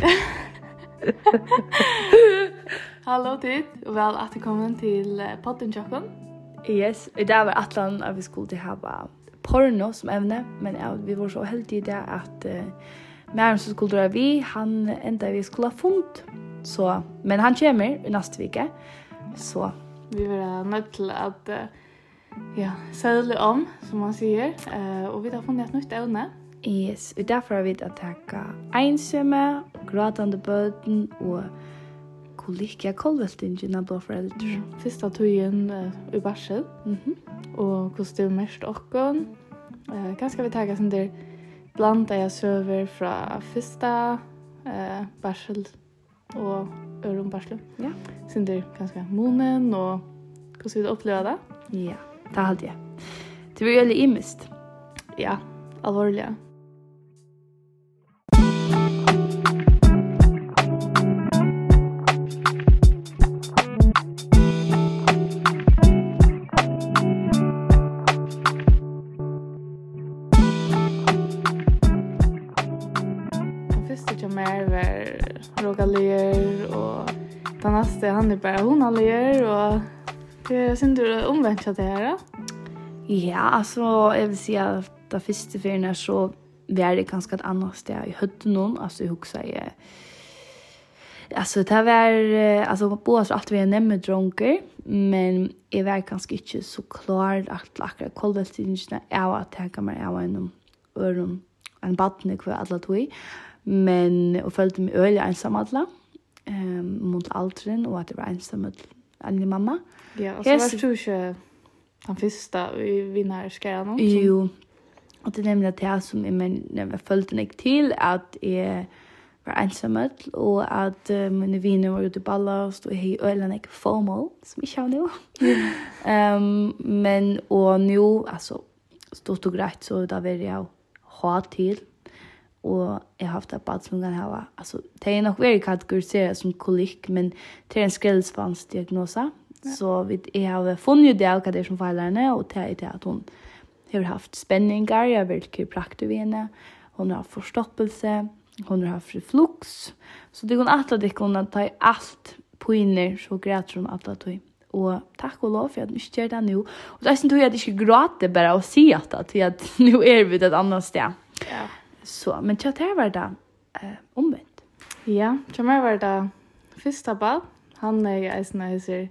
Hallå tid, og vel at du kommer til podden tjokken. Yes, i dag var atlan at vi skulle hava porno som evne, men ja, vi var så heldige i det at uh, med som skulle dra vi, han enda vi skulle ha funnet. Så, men han kommer i neste vike, så. Vi var nødt til at uh, ja, sædle om, som man sier, uh, og vi har funnet et nytt evne. Yes, og derfor har vi at takka einsømme, gråtande bøten og kolikja kolveltingen av blåforeldre. Mm. Fyrsta tøyen uh, i barsel, mm -hmm. og hvordan det er mest okkon. Uh, Ganske vi takka sånn der blanda jeg søver fra fyrsta uh, barsel og øron barsel. Ja. Yeah. Sånn der ganske monen og hvordan vi opplever det. Ja, det hadde jeg. Det var jo veldig imist. Ja, alvorlig, ja. bara honalier och det är synd du omvänt det här. Ja, alltså jag vill säga att det första för när så var det ganska ett annat ställe i hötten någon alltså jag huxar jag Alltså det var alltså på så allt vi är dronker men är var ganska inte så klar att lackra kolvetingen är att ta kan man är en öron en badne kvar alla två men och följde mig öliga ensam alla. Mm ehm mot aldrin och att det var ensam med mamma. Ja, och så var det ju den första vi vinner skär någon. Jo. Och det nämnde att jag som i men när jag följde mig till att är var ensamma och att uh, mina vänner var ute i ballast och hej ölen jag FOMO som jag nu. Ehm men och nu alltså stort och grejt så där vill jag ha till og jeg har haft et bad som kan hava. Altså, det er nok veldig kategoriseret som kolikk, men det er en skrellsvansdiagnose. Ja. Så vi, jeg har funnet det av hva det er som feiler henne, og det er det at hun har haft spenninger, jeg har vært kiropraktor ved henne, hun har forstoppelse, hun har haft reflux, så det kan att det kan ta alt på inner, så græter hun atle tog. Og takk og lov for at du ikke gjør det nå. Og det er sånn at jeg ikke gråter bare å si at det, at nå er vi et annet sted. Ja. Så, men tja, det var det eh, omvendt. Ja, tja, mer var det första ball. Han är i eisen av disse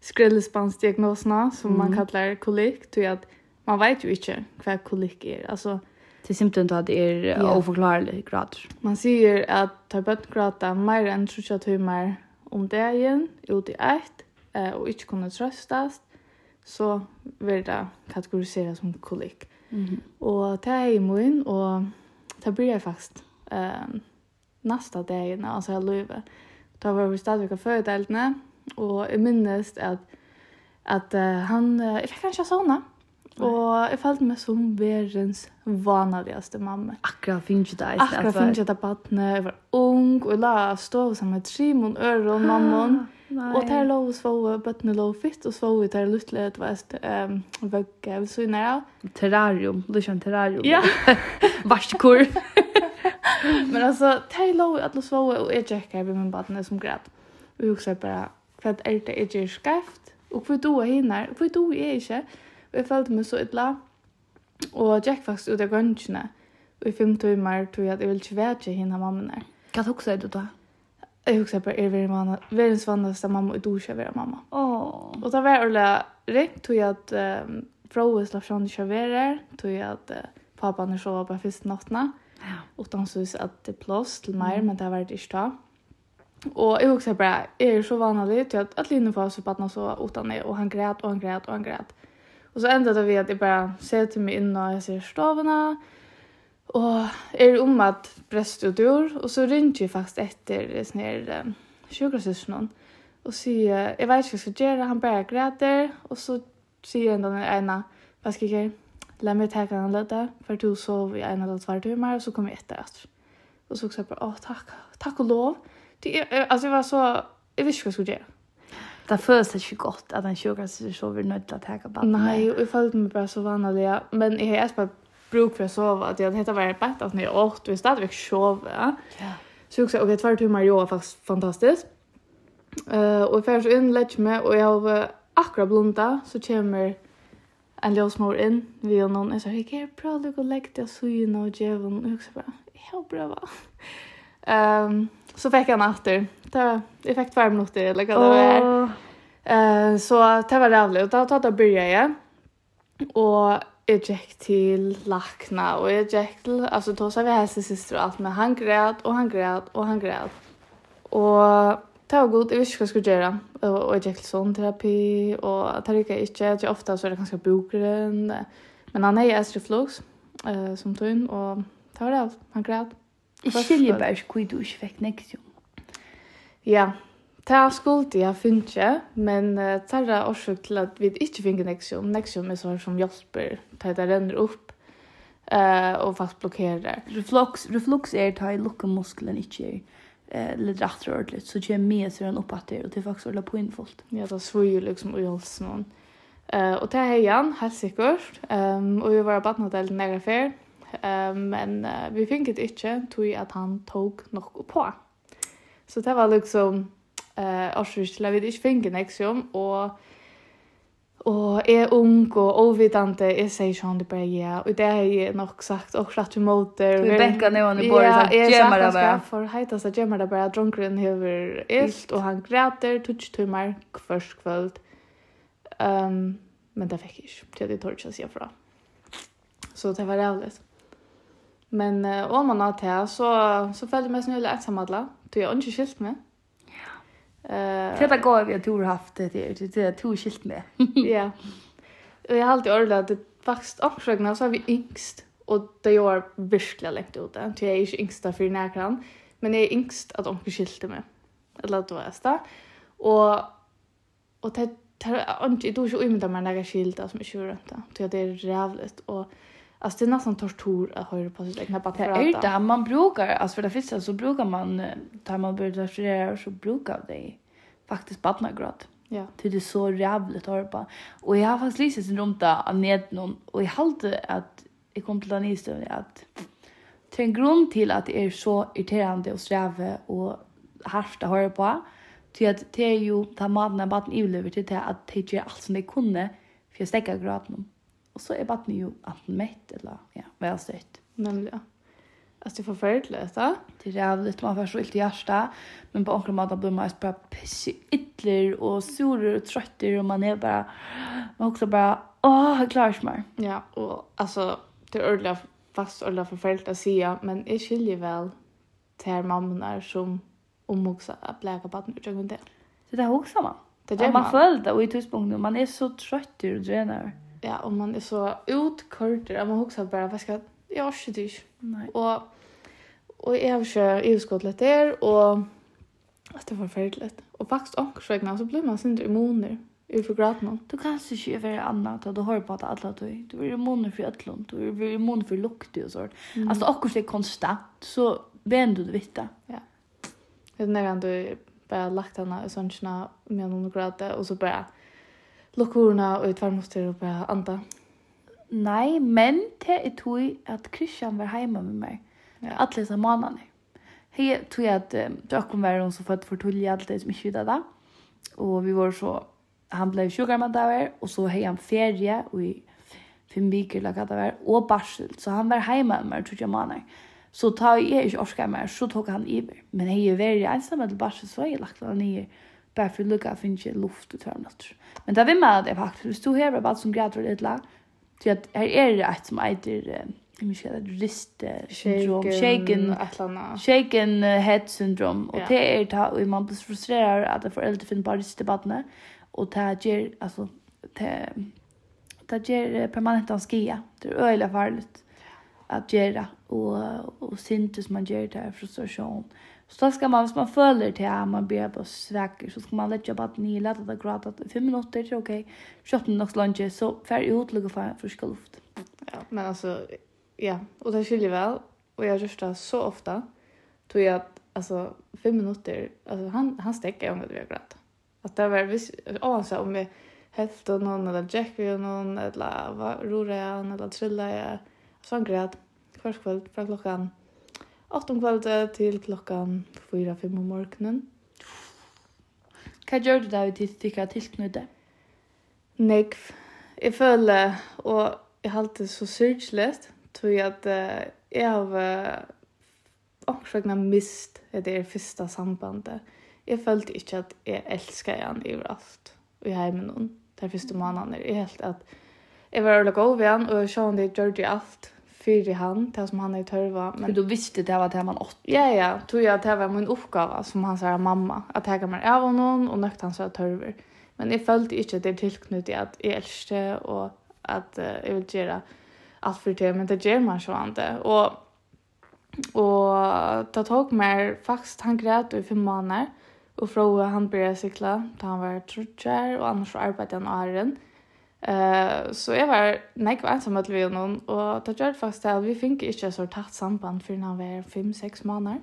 skrillespansdiagnosene, som mm. man kallar kolik. Tror jag att man vet ju inte vad kolik är. Alltså, det är simpelt att det är ja. oförklarlig grad. Man säger att tar bort grata mer enn 30 timer om dagen ut i ett eh, och inte kunne tröstas så vil det kategoriserat som kolik. Mm -hmm. Och det er i mun och det jeg faktisk um, neste dagen altså jeg löve. Da var vi stadigvæk av fördeltna og jeg minnes at, at uh, han uh, jag fick kanske såna och jag följde mig som världens vanligaste mamma. Akkurat finns det inte. Akkurat finns det på att jeg var ung och la stå sammen med Trimon, Øre og mamma. Og der lå och svåg bøttene lå fitt och svåg der luttelig det var um, vøgge, vi så nær. Terrarium, det känns terrarium. Ja. Varskur. Men alltså där alle alla og jeg jag her ved min badne som grät. Vi huxade bara för att er det är skäft och för då hinner du er ikke, og jeg følte meg så illa. Och Jack faktisk ut av grönskene. og i fem timer tror jeg at jeg vil ikke være til henne mamma när. Kan du också säga då? Jag huxar på er vi mamma. Världens vanligaste mamma och duscha vara mamma. Åh. Och då var det rätt tog jag att um, Frohe slapp från att köra Tog jag att uh, när sov på första natten. Ja. Och så att det plås till mig, mm. men det var det inte då. Och jag huxar på er är så vanligt till att, att Linus får så på att så utan mig. Och han grät och han grät och han grät. Och så ändrade vi att jag bara ser till mig innan jag ser stavarna. Och är er om at brest og dør, og så ringde jeg faktisk etter sån her um, sjukhussystern Og sier, jeg vet ikke hva jeg skal gjøre, han bare græter, og så säger den där ena vad ska jag göra Lär mig ta kan lite for du sov i en eller två timmar og så kom jeg etter efter. Og så sa jeg bare, åh takk, takk og lov. Det är, altså, jeg var så, jeg visste hva jeg skulle gjøre. Det føles ikke godt at en sjukhussystern sover nødt til å ta på. Nei, og jeg følte meg bare så vanlig, men jeg har bare bruk för att sova. Att jag hade var bättre att när åt åt och stadigt sova. Ja. Så jag också, okej, okay, tvärtom timmar yoga faktiskt fantastiskt. Uh, och för så in lägger mig och jag har akkurat blunda så kommer en låsmor in vi vid någon är så här, kan jag bra du lägga det så ju nå jävon Och jag också bara, jag bra va? ehm så fick jag efter. Det effekt var mot det eller vad det är. Eh så det var jävligt och då då började jag. Och jag gick till lakna och jag gick till, alltså då sa vi hälsosyster och allt men han grät och han grät och han grät. Och det var god, jag visste vad jag skulle göra. Och jag gick till sån terapi och det gick jag inte, jag är ofta så är det ganska bokren. Men han är i äldre flux eh, som tog in och det var det allt, han grät. Jeg skiljer bare ikke hur du inte fick nexium. Ja, Det skulle jag finna, men uh, er orsak til at vi ikke finner Nexium. Nexium er sånn som hjälper, det renner opp uh, og fast blokkerer. Reflux, reflux är att lucka muskelen ikke är eh rett og ordentlig, så kommer med sig den opp att det och det faktiskt hålla på infullt. Ja, det svor jo liksom och hälsa någon. Eh og det er igen, helt sikkert. Ehm um, og vi var på något helt nära för. Ehm men uh, vi fick det ikke, tog at han tok nok på. Så det var liksom eh årsvis til at vi ikke finne nexium, og Og jeg er ung og ovidante, jeg sier sånn det bare ja, og det har jeg nok sagt og rett til måter. Vi benka nå han i bordet, ja, jeg gjemmer det bare. Ja, for heita seg gjemmer det bare, drunkeren hever ilt, og han græter, tutsi tummer, kvørs kvöld. Um, men det fikk jeg ikke, det jeg tør ikke å si fra. Så det var rævlig. Men uh, om man har til, så, så følte jeg meg snulig etsamhadla, til jeg ikke skilt meg. Eh. Trätta går vi att du har haft det det det två skilt med. Ja. Och jag har alltid ordat att det faktiskt omsjögna så har vi yngst och det gör verkligen lätt ut det. Jag är inte yngsta för närkran, men jag är yngst att onkel skilte med. Eller att det var ästa. Och och det tar inte du så ymda med några skilda som är 20 runt. Det är jävligt och Alltså det är nästan tortur att höra på sitt egna bara prata. Det är det. Man brukar, alltså för det första så brukar man, tar man börjar studera så brukar det faktiskt badna Ja. Ja. Det är så jävligt att höra på. Och jag har faktiskt lyssnat sin rumta av någon Och jag halte att jag kom till den historien att det är en grund till att det är så irriterande och sträva och harft att höra på. Till att det är ju, ta maten av bara i över till det att det är allt som det kunde för att stäcka gråten. Og så er barnet jo enten mett eller ja, velstøtt. Nemlig, ja. Alltså det är förfärligt, va? Det är jävligt, man får så illt i hjärsta. Men på omkring maten blir man bara pissig ytler och sur och trött och man är bara... Man också bara, åh, jag klarar mer. Ja, och alltså det är ordentligt, fast ordentligt förfärligt att säga. Men jag skiljer väl till mammorna som omhuxar att läka barnet utifrån det. Det där huxar man. Det är det man. Man följer det och i tidspunkten, man är så trött och dränare. Mm ja, och man är så utkörd att man också bara vad ska jag orkar det inte. Nej. Och och jag har kört i utskottet där och att det var förfärligt. Och faktiskt ångsvägna så blir man sin immuner ur för graden. Du kan ikke være annet, annat du har på att alle du du er immun for ødlund, du er immun for lukt og sånt. Mm. Altså, akkurat det er konstant så vet du vitta. Ja. Det när du bara lagt henne i sånt med någon grad och så bara lukke ordene og i tvær måtte og bare anda. Nei, men det er tog at Christian var hjemme med meg. Ja. Alle disse månedene. Hei, tog jeg at um, dere var hun som født for tullig alt det som ikke videre da. Og vi var så, han ble sjukker med det var, og så hei han ferie og i fem viker eller hva det var, og barsel. Så han var hjemme med meg, tror jeg måneder. Så tar jeg ikke orsker mer, så tok han iver. Men hei er veldig ensam med barsel, så har jeg lagt han nye. Mm for å lucka finns ikke luft och törnat. Men där er man att det faktiskt hvis du här bara som grader litt la. Så att här är det ett som heter Jag minns inte, rist syndrom, shaken, shaken head syndrom. Och det är det og och man blir frustrerad att föräldrar finner bara rist i badne. Och det gjør, altså, alltså, det, det ger permanent en skia. Det är öjliga farligt att göra. Och, och sintes man gör det här frustration. Så ska man, hvis man føler til at man blir på svekker, så skal man lette på att ni lätta det grad at fem minutter, så okej, okay, kjøtt nok lunge, så fer ut lukka för friska luft. Ja, men alltså, ja, och det skiljer väl, och jag gör det så ofta, tror jag att, alltså, fem minutter, alltså, han, han stäcker om det blir glatt. Att det var, visst, oavsett om vi helt och någon, eller Jack vi och någon, eller rora jag, eller trilla jag, så han grad, kvarskvöld, fra klockan 8 om kvalitet till klockan 4-5 om morgonen. Hva gjør du da vi tid til å tilknytte? Nekv. Jeg føler, og jeg har alltid så syrkjelest, tror jeg at jeg har ångsvegna mist det første sambandet. Jeg følte ikke at jeg elsker han i alt, og jeg har med noen. De første månedene. Jeg helt at jeg var veldig god ved han, og jeg så om det gjør det alt för han, det som han er i tørva. Men du visste det var det man åtte? Ja, ja. Tror jag att det var min oppgave som han sa mamma. Att jeg kan av honom och nøkta han så tørver. Men jeg følte ikke inte det tillknutet att jag det, och att uh, jeg vil gjøre alt for det. Men det gör man så det. Och, och det tog mig faktisk, han græt i fem månader. Och frågade han började cykla. da han var trutjar och annars arbetade han åren. Eh så jag var näck var ensam med vi någon och det gjorde faktiskt att vi fick inte så tätt samband för när vi var 5 6 månader.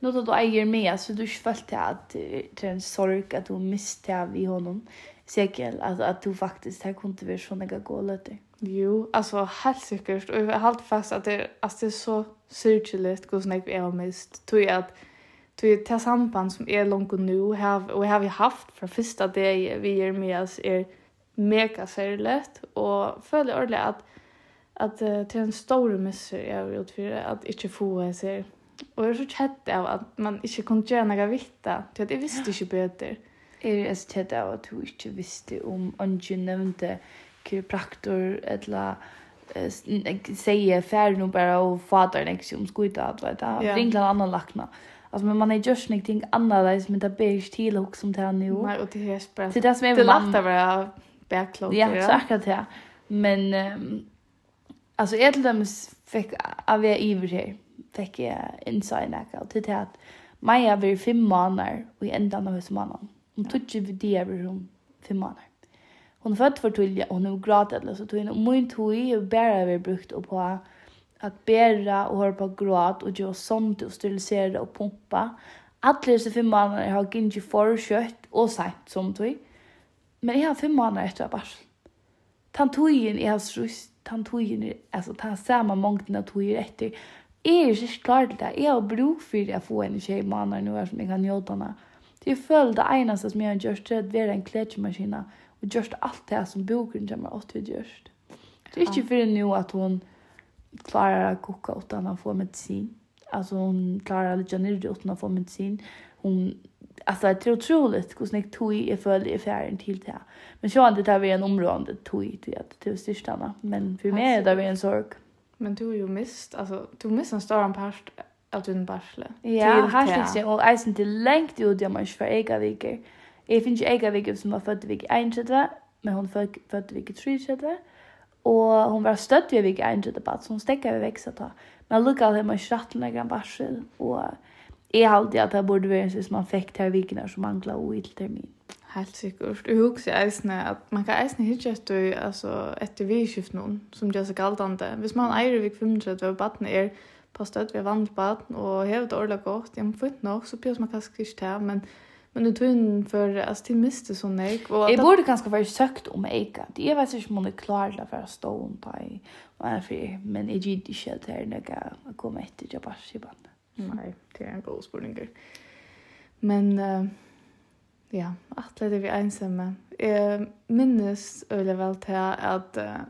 Nå då då äger med så du följt att det är en sorg att du miste vi honom. Säkert att att du faktiskt har kunde vi såna gå lite. Jo, alltså helt säkert och jag har fast att det att det är så sorgligt hur snägg vi har mist. Tror jag att jag ta samband som är långt och nu, har, och har vi haft från första deg vi är med oss er mega særligt og føler ordentlig at at uh, till en stor misser jeg har gjort för at ikke få jeg ser Og jeg er så kjett av at man inte kunde göra några vitta til at jeg visste ikke bedre. Er det så kjett av at du ikke visste om Angie nevnte kiropraktor eller säga färd nu bara och fader nästa om skjuta att vet jag ringla annan lackna Alltså men man är just någonting annorlunda som inte ber till och som till nu. Nei, og det är bara. Det där som är mamma. Det låter bara backlog. Ja, så akkurat det. Men um, alltså ett av dem fick av jag iver här. Fick jag insight näka och till att Maja var fem månader och i ändan av husmannen. Hon tog inte vid det över hon fem månader. Hon född för tulja och hon gråt eller så tog hon och min tog ju bara vi brukt och på att bära och höra på gråt och göra sånt och sterilisera och pumpa. Alla dessa fem månader har inte förkött och sagt som tog. Men jeg har fem måneder etter barsel. Tantoyen er strust, tantoyen er, altså, ta samme mångden av toyer etter. Jeg er ikke klar til det. Jeg har bruk for å få en tjej måneder nå som jeg kan gjøre henne. Det er følt det eneste som jeg har gjort, det er å være en kledjemaskina og gjort alt det som bokeren kommer åt til å gjøre. Det er ikke for nå at hun klarar att koka utan å få medicin. Alltså hon klarar att ligga ner utan att få medicin. Hon alltså det är otroligt hur snick tog jag i färden till det här. Men så det där vi en område tog till att det största men för mig är det en sorg. Men du har ju mist alltså du missar en stor part av din barsle. Ja, här finns det och isen till längt ut jag man för ega veckor. Jag finns ju ega veckor som var född vecka 31 men hon född född vecka 33 och hon var stödd vid vecka 31 så hon stäcker vi växa ta. Men lucka hemma i skrattna gran barsel och Jeg halte at det borde være en som man fikk til vikene som mangler og til termin. Helt sikkert. Jeg husker eisene at man kan eisene hitje etter, altså, etter vi skift noen, som gjør seg galdende. Hvis man eier vik 35 og baden er på støtt ved vannbaden og hever det ordentlig godt, ja, men fint nok, så blir man kanskje ikke til, men Men du tog för att till miste sån Og Jag borde ganska vara sökt om eka. Det vet inte om hon är klar där för att stå om på i. Men jag gick inte helt här när jag kom efter jag bara skibande. Nei, det er en god spurning. Men uh, ja, atle det vi ensamme. Jeg minnes øyelig vel til at uh,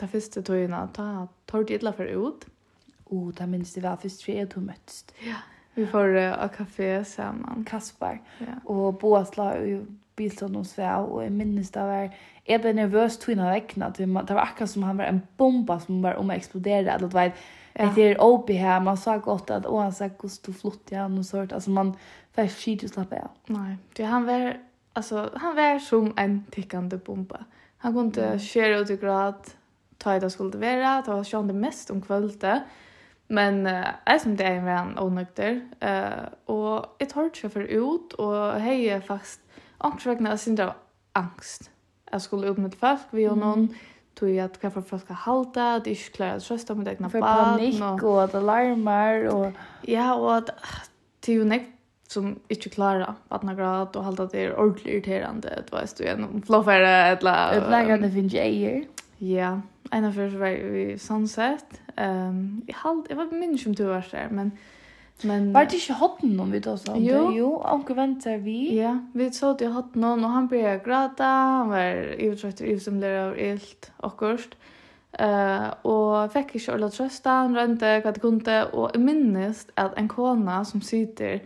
det første togene, da tar de idla for ut. Og oh, da minnes det var først tre du møttes. Ja, vi får uh, av kafé sammen. Kaspar. Ja. Og Båsla og Bilton og Svev, og jeg minnes det var jeg ble nervøs tog inn av vekkene, det var akkurat som han var en bomba som var om å eksplodere, eller du vet, Ja. Det är OP här, man sa gott att åh, han sa kost du flott ja, någon sort. Alltså man får skit att slappa av. Nej, det han var alltså han var som en tickande bomba. Han kunde mm. köra ut i grad, ta det skulle vara, ta sjön det mest om kvällte. Men uh, jeg som det er en vän onykter. Eh uh, och jeg tar ikke för ut och hej fast angstvägna syndrom angst. Jag skulle ut med folk vi och någon mm tog att kaffa folk halda, at att inte klara att trösta med egna barn. För panik och att alarmar och... Ja, och att det är ju näkt som inte klarar barnagrad og halda det är ordentligt irriterande. Det du er noen flåfære, eller... Ett lägre det finns ju Ja, en av först var vi sunset. Um, jeg, halt, jeg var minns om du var der, men... Men var det ikke hotten om vi då så? Jo, jo, onkel väntar vi. Ja, vi såg det hotten någon och han började gråta. Han var uttrött och utsimlerad av ilt och kurst. Uh, og fikk ikke ordentlig trøsta, han rønte hva det kunne, og jeg minnes at en kona som sitter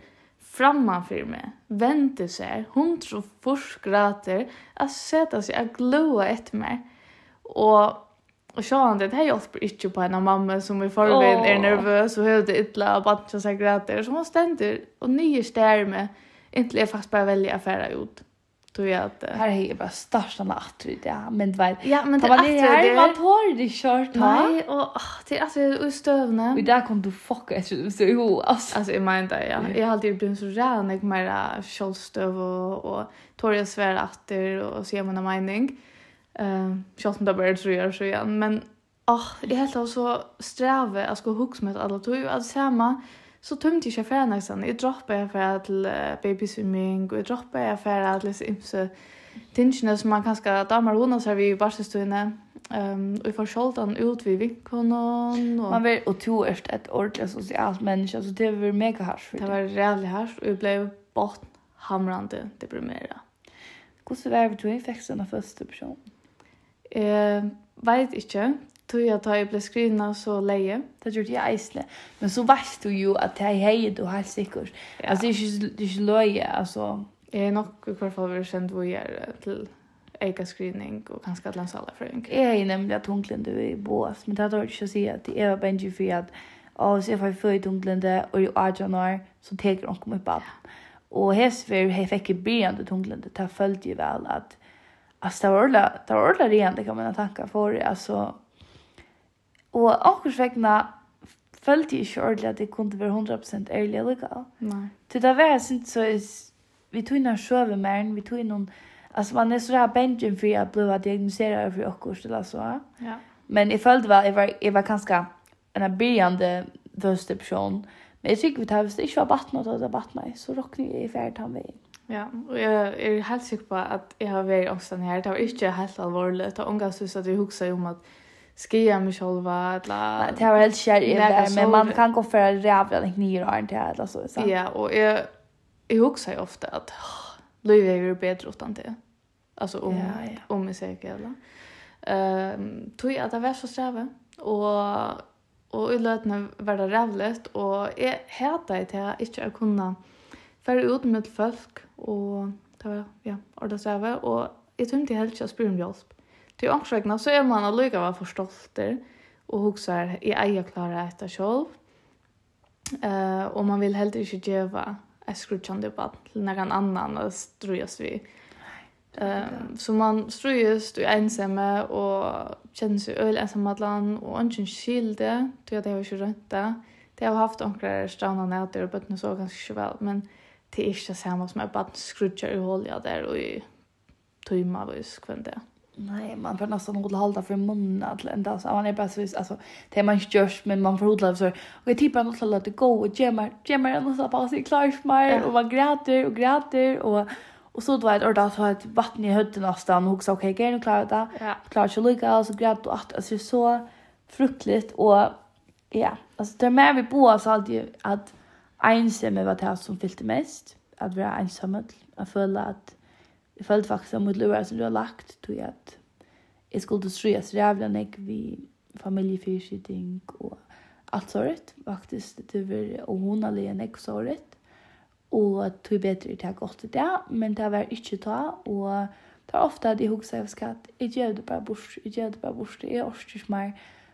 frammanfyr meg, venter seg, hun tror først grater, at seta seg og gloa etter meg. Og Och så han det här hjälper inte på en mamma som i förväg är nervös och hövde ytla och bara så gråter. Så hon ständer och nyer stär med egentligen fast bara välja affära ut. Tror jag att här är ju bara största natt ut ja, men det var Ja, men det var det här man tar det kört. Nej, och det är alltså ustövna. Och där kom du fucka efter så jo alltså. Alltså i mind där ja. Jag har alltid blivit så rädd när jag mera kjolstöv och och tar jag svär efter och ser man en mening. Mm Eh, jag som där började så så igen, men åh, det helt av så sträve att ska hooks med alla tog att samma så tömte jag för nästan. Jag droppade jag för till babyswimming och jag droppade jag för att läsa imse tinchna som man kanske damer hon så vi bara så inne. Ehm vi får skoltan ut vi vinkonon och man vill och två är ett ordentligt socialt människa så det var mega harsh. Det var rejält harsh och jag blev bort hamrande deprimerad. Hur så var det du fick såna första person? Jeg vet ikke, tog jeg tar jeg ble skrivna så leie. Det gjorde jeg eisle. Men så vet du jo at jeg heier du helt sikkert. Ja. Altså, det er ikke, det er ikke løye, altså. Jeg er nok i hvert fall vært kjent hvor jeg er til egen screening og kanskje at lands alle føring. Jeg er nemlig at tunglende i bås, men det er ikke å si at jeg var benji for at og så jeg var før i tunglende, og i 18 januar så teker hun kom opp av. Og hesver, jeg fikk i begynnende tunglende, det følte jeg vel at alltså det var ordla det var ordla rent det kan man tänka för alltså och också vägna följde ju inte ordla att det kunde vara 100% ärlig lika. Nej. Det där var sen så vi tog några sjöver med vi tog någon alltså man är så där benjen för att bli diagnoserad diagnostisera för och eller så. Ja. Men i följde var jag var jag var ganska en börjande vösteption. Men jag tycker vi tar visst inte var vattnet och det var vattnet så rockning i färdigt han vägen. Ja, og jeg er helt sikker på at jeg har vært ångsten her. Det var ikke helt alvorlig. Det var ångest at jeg husker om at skia mig själva eller det var helt skär i det men man kan gå för att rävla den knir och inte eller så så ja och jag jag huxar ofta att Louis är ju bättre utan det alltså om ja, ja. om jag säger eller ehm tog jag att det var så sträva och och i lötna var det rävligt och jag hatar det inte att kunna fer ut med folk og det var ja, orda sæve og jeg tømte helt ikke å spørre om hjelp. Til ångsregna så er man allikevel for stolter og hugsar i eier klare etter selv, Uh, og man vil helt ikke gjøre et skrutjande bad til noen annan og strøyes vi. Um, så man strøyes du ensemme och känner sig öl ensam allan och inte skilde till att det har ju rønt det. Det har haft omkring stavna nætter og bøttene så ganska väl men det er ikke samme som jeg bare skrutjer i hålet der og i tøyma hvis kvendt det. Nej, man får nästan hålla hålla för munnen att ända så man är bara så alltså det är man görs men man får hålla så och typ bara låta det gå och gemma gemma och så bara sig klar smär och man gråter och gråter och och så då ett ordar så ett vatten i hötten nästan och så okej okay, nu klarar det. Ja. Klarar sig lika och så grät och att alltså så fruktligt och ja, alltså det är mer vi bor, så alltid att ensamme var det som fyllde mest. Att vara ensamme. Jag føle at jeg følte faktisk at mot lurar som du har lagt. Tog jeg at jeg skulle ströja så jävla nek vid familjefyrskydning och allt såret. faktisk, det var onanlig nek og at tog bedre til å att gått det. Men det var ikke ta. og det var ofta att jag hugsade att jeg gjør det bare bort. jeg gjør det bare bort. jeg Jag ikke mer.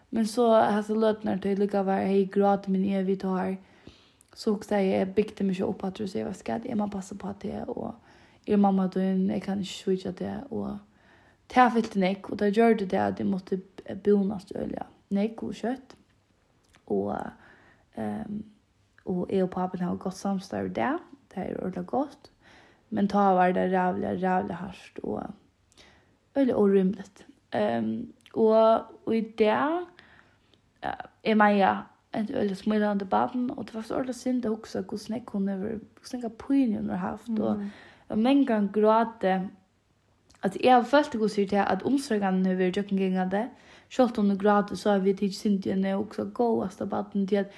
Men så har jag lötnar till att jag var jeg gråt min evig tar, Jag så husker jeg, jeg bygde meg ikke opp at du sier, jeg skal, jeg må passe på at det, og jeg mamma døgn, jeg kan ikke switcha det, og det har fyllt nek, og da gjør det det at jeg måtte bonast øyla, nek og kjøtt, og um, og jeg og papen har gått samstår det, det er ordentlig godt, men ta var det rævlig, rævlig hardt, og øyla orimligt. Um, og, og i det, uh, er meg, en öle smilande baden, og det var så ordentlig synd att också hur snäck hon över snäcka poäng hon har haft. Og och jag mängde gråte at jeg har följt hur sig till att omsorgen nu vill jag gänga det Sjølt om du gråter, så har vi tid synd syndene og også gåast av baden til at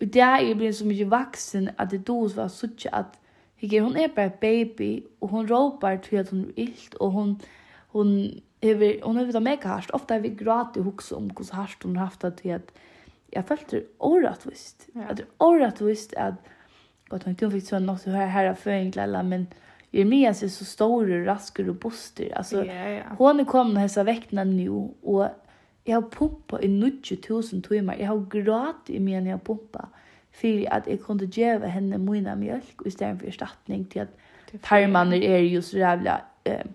Og det er jeg blir så mye vaksen at det dos var sånn at Hikker, hun er bare baby, og hun råpar til at hun er illt, og hun, hun, hever, hun hever det mega hardt. Ofta er vi gratis hukse om hvordan hardt hun har haft det til at jag følte det orättvist. Ja. Att det orättvist att gott han inte fick så något så här här för enkla alla men Jeremias är så stor och rask och robust. Alltså ja, ja. hon kom och hälsa väckna nu och jag har pumpat i 90 000 timmar. Jag har grått i mig när jag pumpar för att jag kunde ge henne mina mjölk och istället för ersättning till att tarmarna är ju så jävla eh,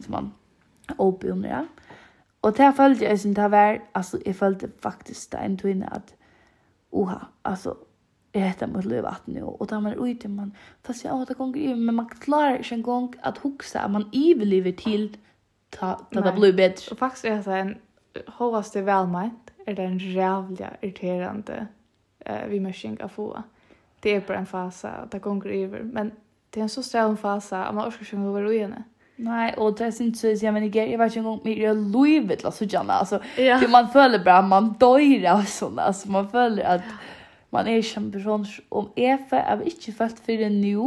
som man opiumra. Og det følte jeg som det var, altså, jeg følte faktisk det en tøyne at, uha, altså, jeg heter mot løyvatt nå, og da man er ute, man tar seg av det i, men man klarer ikke en gong at hukse at man iverlever til ta, ta det blir bedre. Og faktisk er det en hovaste velmeint, er det en rævlig irriterende uh, vimørsing av få. Det er bare en fase, det gonger iver, men det er en så strævlig fase, at man orsker ikke å være uenig. Mm Nej, och det syns så jag men jag vet inte om mig är Louis la så gärna alltså ja. det man följer bara man dör av såna alltså man följer att man är en person om Efe har inte fast för det nu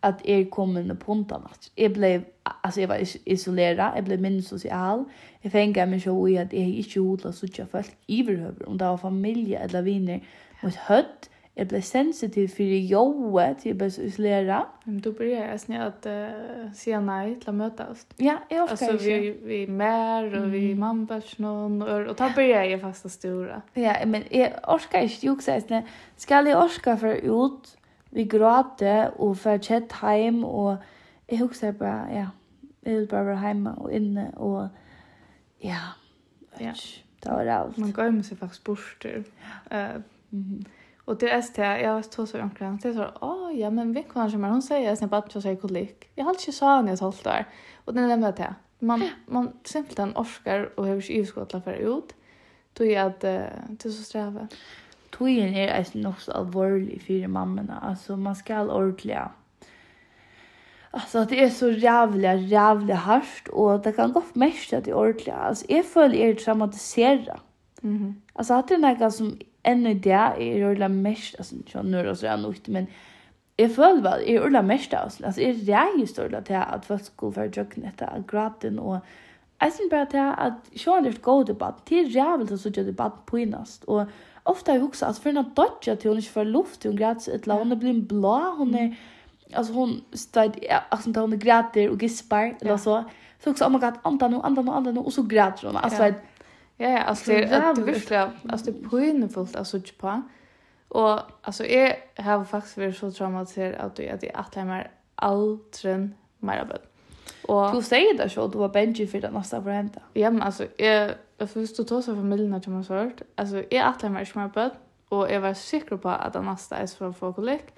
att är kommer på ponta natt. Jag blev alltså jag var isolerad, jag blev mindre social. Jag fängade mig så i att jag inte odlar så tjocka folk överhuvud om det var familj eller vänner mot hött jeg ble sensitiv for för joet, jag blev så isolera. Men du började jag snälla att uh, säga nej till att mötas. Ja, jag orkar Alltså vi, vi är mer och mm. vi är mambarsnån och, och då började jag fasta stora. Ja, men jeg orkar ikke, jo också snälla, ska jag orka för ut, vi gråter og for kjett heim, og jeg husker bare, ja, jeg vil bare være hemma og inne og ja, ja. det var alt. Man går med sig faktiskt bort. Ja. Uh, mm -hmm. Och det är det jag var så så Det Det så åh ja men vi kan som hon säger sen bara så säger kolik. Jag har inte sa när jag sålt där. Och den nämnde det. Man man simpelthen orskar och hur ju skotla för ut. Då är att det så sträva. Tojen är alltså nog så allvarlig för mammorna. Alltså man ska ordentligt Alltså det är så jävla jävla hårt och det kan gå mest att det ordentligt. Alltså jag följer traumatiserad. Mhm. Mm alltså att det är något som än i det är det mest alltså jag nu då så jag nog men jag föll väl är det mest alltså alltså är det ju står det här att vad skulle för jag knäta att graden och jag syns bara det att jag har det god debatt det till jävligt så jag debatt på inast och ofta jag också alltså för när dodge till hon inte får luft hon grads ett land blir blå hon är alltså hon stod alltså hon gråter och gispar eller så så också oh my god andan nu andan nu andan nu och så gråter hon alltså ja. Ja, ja, alltså det är verkligen alltså det pinefullt alltså typ på. Och alltså jag har faktiskt varit så traumatiserad att jag att jag att jag mer aldrig mer av Och du säger det så du var Benji för det nästa för hända. Ja, men alltså jag först du tar så familjen att har sårt. Alltså jag att jag mer smör och jag var säker på att den nästa är för folk och.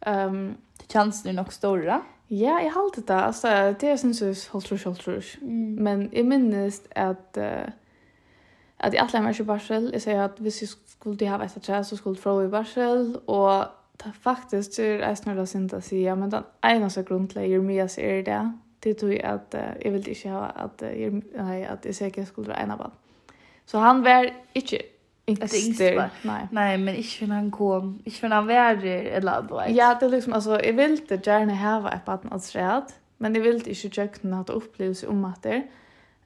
Ehm det känns nu nog stora. Ja, jag har alltid det. Alltså det syns ju hållt tror hållt tror. Men jag minns att uh, att jag alla människor i Barsel, jag säger att hvis jag skulle ha ett träd så skulle jag i Barsel och det faktiskt är det snarare synd att säga men den enaste grundlägger med sig är det det tror jag att jag vill inte ha att jag, nej, att jag säkert skulle være en av dem. Så han var inte Inte. Nej. Nej, men ich wenn han kom, ich wenn han var eller då. Ja, det är liksom alltså jag vill inte gärna ha ett barn att träd, men jag vill inte kökna att upplevelse om att det.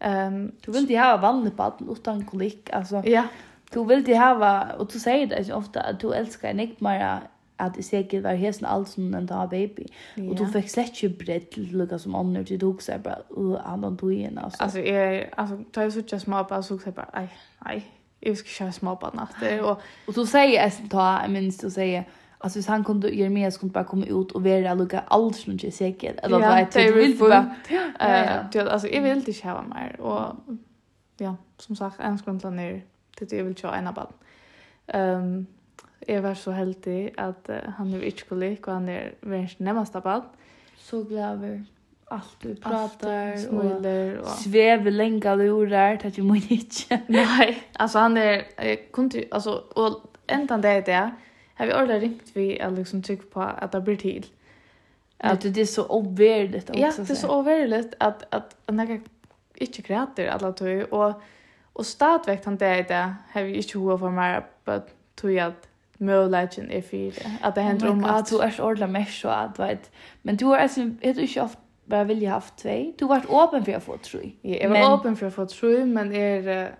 Ehm du vill ju ha vanligt bad utan kolik alltså. Ja. Du vill ju ha och du säger det ofta att du älskar en mer att det säkert var hesen allt som den dag baby. Och du fick slett ju bredd lucka som annor till du också bara och annan du igen alltså. Alltså är alltså tar jag så just små bara så så bara nej nej. Jag ska köra små på natten och och du säger att ta minst du säger Alltså hvis han kunde göra mer så kunde bara komma ut och vara lika alls inte är säkert. Eller vad jag tänkte vill bara. Ja, ja. Alltså jag vill inte köra mer. Och ja, som sagt, en skruntla ner till jag vill köra ena ball. Um, jag var så heldig att uh, han är inte kollig och han är världens närmaste ball. Så glad över allt du pratar allt och, och svever länge lurar till att vi mår inte. Nej, alltså han är, jag kunde, alltså, och ändan det är det, har vi ordentligt ringt vi att liksom trycka på att det blir till. Att det är så ovärligt också. Ja, det är så ovärligt att att när inte gråter alla tog och och stadväckt han det där har vi inte hur för mer på tog jag möjligheten är för att det händer om att du er så ordentlig mer så at, vet men du har er du ikke ofte bare vilja haft två. Du har vært åpen for å få tre. Jag var öppen för att få tre men är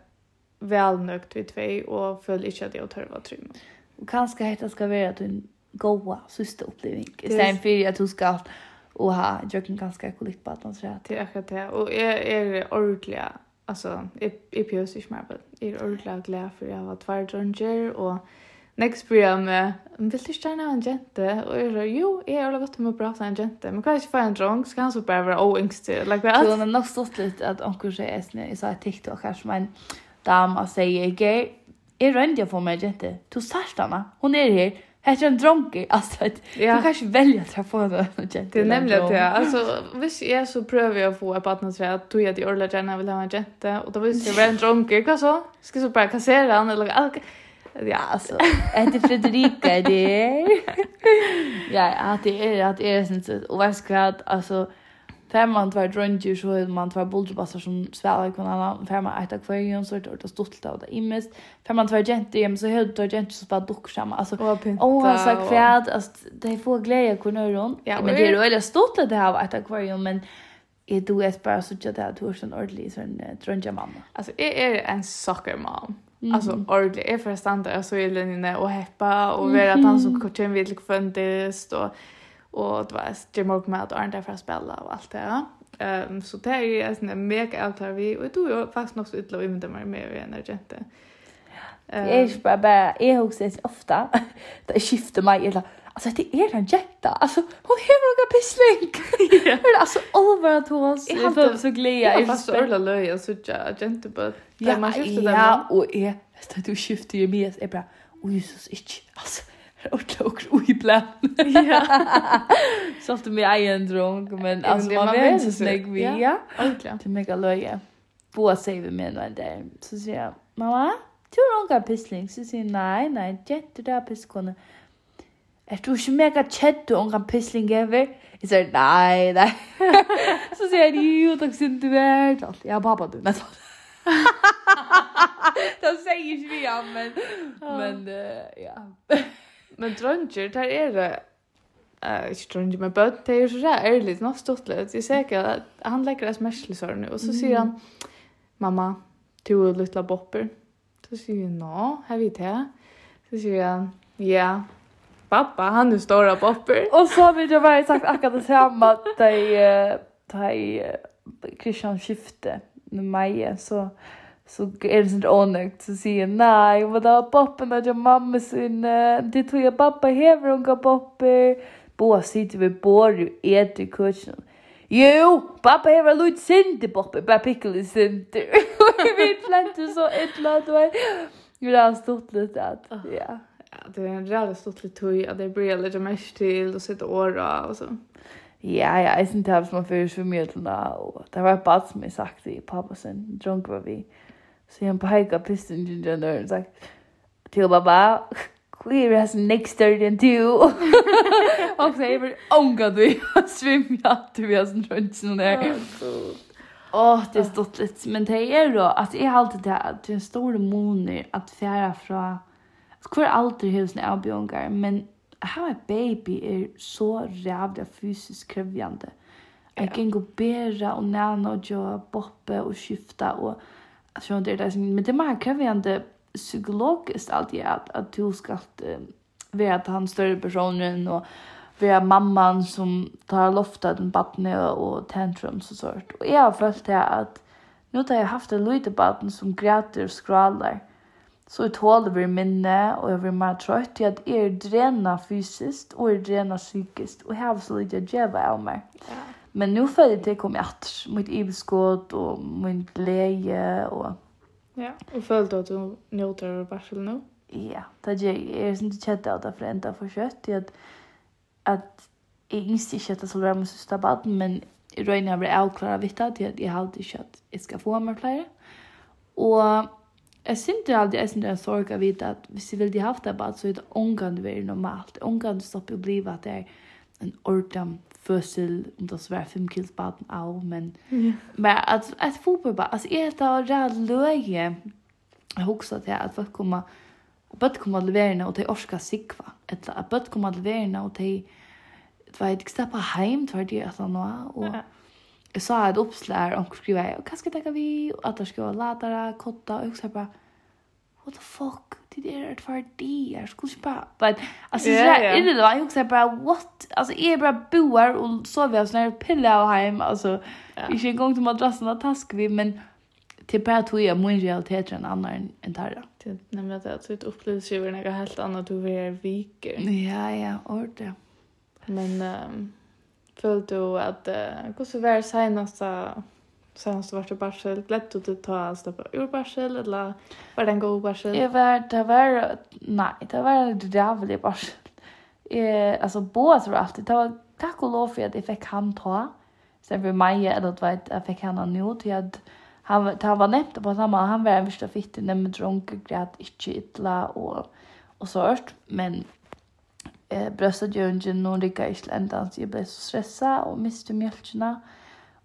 väl nöjd vid två och följer inte att jag tar vad tre. Och kanske hetta ska vara att en goa sista upplevelse. Istället för att du ska och ha jocken ganska kolik på att man tror att det är akkurat det. Och jag är ordentliga. alltså jag jag pjörs inte mer på. Jag är ordentliga glad för jag var två drunger och Next blir jag med, vill du stjärna en jente? Och jag sa, jo, jag har gått med att prata en jente. Men kan jag inte få en drong? Ska han så bara vara oängstig? Like that. Så hon har nog stått lite att omkring sig är snö. Jag sa ett TikTok här som en dam och säger, gay, Jeg rønner for meg, jente. Du sørst henne. Hun er her. Hette en dronker. Altså, ja. du kan ikke velge at jeg får henne, jente. Det er nemlig at jeg, altså, hvis jeg så prøver jeg å få et partner til at du er de årlige gjerne vil ha en jente, og da visste jeg var en dronker, hva så? Skal jeg så bare kassere han, eller hva? Ja, altså, etter Fredrika, det er... ja, at det er, at det er, og jeg skal, altså, Fär man tvær drönger så er man tvær bulgebassar som svälar kvann annan. Fär man eit akvarium så er det ordet stolt av det imest. Fär man tvær jenter så er det jenter som bara dock samma. Alltså och han sa kvad att det får glädje kon Ja, Men det är ju eller stolt att det har ett akvarium men är du är bara så att det har tur sen ordentligt så en mamma. Alltså är är en soccer mom. Mm. Alltså ordentligt är förstånd så i linjen och heppa och vara att han som kommer coachen vill kvantist och och det var det morgon med att Arne för att spela och allt det. Ja. Um, så det är ju en mega avtar vi och då är faktiskt så utlo i med mig med en agent. Det är bara bara jag också ofta det skiftar mig eller alltså det är en jätta. Alltså hon har några pissling. Hör alltså över att hon så jag blev så glad. Jag var så ölla löj så jag agent på. Ja, man skiftar där. Ja, och är det du skiftar ju mer är bara. oj Jesus, inte. Alltså, och och i plan. Ja. Så att med egen drunk men alltså man vet så snägg vi. Ja. Okej. Det mega löje. Bo vi med någon dag. Så säger jag, mamma, du har några pissling. Så säger nej, nej, jätte där pisskone. Er du ikke mega kjedd du omgang pissling over? Jeg sier, nei, nei. Så sier jeg, jo, takk synd du er. Ja, pappa, du, men sånn. Det säger ju vi ja men men ja. Men drønger, der er det eh ikke drønger, men bøtt, det er så rær ærlig, nå stort litt. Jeg ser ikke at han legger det smertelsesårene, og så sier han, mamma, du er litt bopper. Så sier jag, nå, har vi det? Så sier han, ja, pappa, han er stora bopper. Og så vil jeg bare sagt akkurat det samme, at de, de, Christian skifte med meg, så... So, så är det sånt onökt så säger nej vad då poppen att jag mamma sin det tror jag pappa hever unga går poppe sitter vi bor ju äter kursen Jo, pappa hever lut sinte poppe, bara pickle sinte. Vi plante så illa då. Jo, det har stått lite att, ja. Ja, det är en jävligt stort lite tøy, att det blir lite mest till och sitta åra och så. Ja, ja, jeg synes det här som man för svimmelna og det var bare som jeg sagt i pappa sin, drunk var vi. Mm. Så jag pekade pisten till den där och sagt till pappa Clear has next third and two. Och så är det ånga du svimja du vi har sån tröntsen där. Åh, det är stått lite. Men det är då att jag har alltid det att det är en stor måne att färra från Hvor alltid hos en avbjørngar, men how a baby er så rævlig fysisk krevjande. Jeg kan gå bæra og næna og gjøre boppe og skifta og alltså jag det där men det man krävande psykologiskt alltid att att du ska vara att han större personen och vara mamman som tar lofta den barnet och tantrums och sånt. Och jag har följt det att nu har jag haft en liten baden som gråter och skrallar. Så jag tål över minne och blir mer trött till att jag är dräna fysiskt och är dräna psykiskt och jag har så lite att av mig. Ja. Men nu för det kom jag att mitt ibskott och min glädje och Ja, och följde att du njuter av Barsel nu? Ja, det är jag inte känt av det för ända för kött. Jag att jag inte inte att jag skulle vara min sista baden, men jag röjde när jag blev avklara vitt att jag hade inte att jag ska få mig fler. Och jag syns inte alltid, jag syns inte en sorg av vitt att hvis jag vill ha haft det bad så är det omgående väldigt normalt. Omgående stoppar att bli att det är en ordentlig fösel om det så var fem kills barn av men yeah. men att att fotboll bara alltså är det där rädd löje jag huxar till att folk kommer och bött kommer leverna och de orska sikva. Eller att bött kommer leverna och de vet jag stappa hem tar det att han var och jag sa ett uppslag och skriva och vad ska jag ta vi att det ska vara ladare kotta och så bara what the fuck det er ett for de är skulle spa but alltså yeah, så där inne då jag också bara what? Alltså är bara boar och så vi oss när pilla och hem alltså vi ska gå till madrassen att task vi men till bara tog jag min realitet en annan än där då nämligen att det upplevs ju när jag helt annat du är viker. Ja ja orde men um, følte du at uh, hvordan var det seneste senast vart det barsel. Ble du til å ta stoppe ur barsel eller var den god barsel? Jeg var det var nei, det var det jävligt barsel. Eh altså, båda tror alltid det var takk og lov for at jeg fikk han ta. Sen for meg, eller att vet jag fick han nu til at han han var nevnt på samme, han var en värsta fitte nemlig drunke, grät ikke ytla, og, og sårt. Men eh brøstet ju inte någon rika i sländan så jeg ble så stressad och misste mjölkena.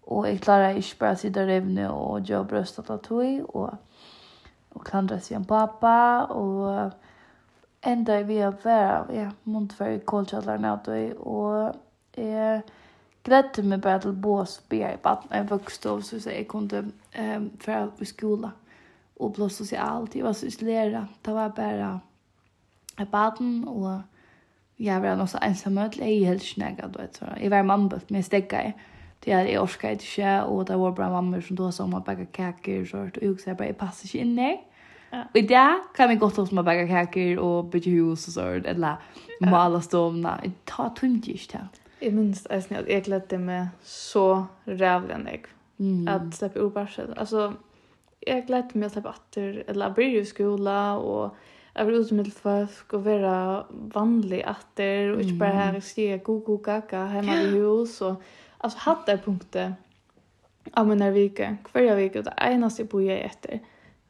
Og jeg klarer ikke bare å sitte og revne og gjøre brøst og tatoi, og, og klandre seg om pappa, og enda vi har vært, ja, måtte være i kålkjalleren av det, og jeg gledde meg bare til bås og i baden. Jeg vokste av, så jeg kunne um, være i skolen og blå sosialt. Jeg var så isoleret. Det var bare i baden, og jeg var også ensam møte. Jeg er helt snakket, du vet, så jeg var mannbøtt, men jeg stegget jeg det är jag orkar inte ske och det var bra mammor som då sa om att baka kakor och sånt och jag sa bara jag passar inte in där. Och i det kan vi gott som att baka kakor och bygga hus och sånt eller måla stomna. Det tar tungt just det. Jag minns att jag glädde mig så rävligen jag. Mm. Att släppa ur barset. Alltså jag glädde mig att släppa åter eller börja i skola och Jag vill med folk och vara vanlig åter och inte bara här och skriva go go gaga hemma i hus och alltså hade jag punkter av mina veckor, kvarje vecka och det enaste jag bojade efter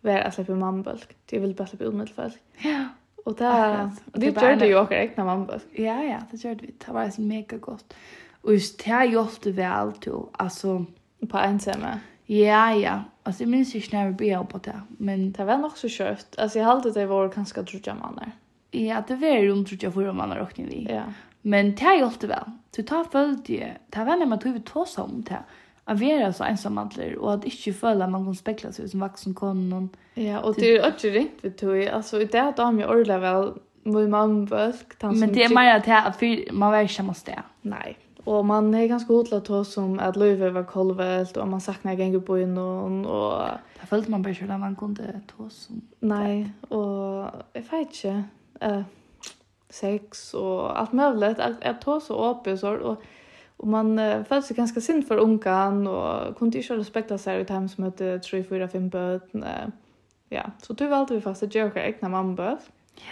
var att släppa mannbölk. Det vill bara släppa utmedelfölk. Ja. Och det, och det, det gör det ju också egna mannbölk. Ja, ja, det gör det. Det var alltså mega gott. Och just det här hjälpte väl till, alltså... På ensamma. Ja, ja. Alltså jag minns inte när vi började på det. Men... Det var nog så kört. Alltså jag hade det var ganska trutja mannar. Ja, det var ju de truttiga förra mannar åkning vi. Ja. Men det har gjort det vel. Så ta følte det. det var man tog vi tås om det, at vi er så ensamhandler, og at ikke føle at man kan spekla seg som vaksen konen. Ja, og det er ikke ringt vi tog, altså i det da har vi ordentlig vel, min mamma bøsk, Men det er mer at jeg, man var ikke samme sted. Nei, Og man er ganske god til å ta som at løyve var kolvelt, og man sakna ganger på innom, og... Det følte man bare selv at man kunne ta som... Nei, og jeg vet ikke. Uh, sex och allt möjligt. Att, att ta så upp och så. Och, och man uh, följde sig ganska synd för ungan och kunde inte respektera sig i hem som hette 3, 4, 5 böten. Ja, så du valde vi fast att göra egna mammaböt. Ja.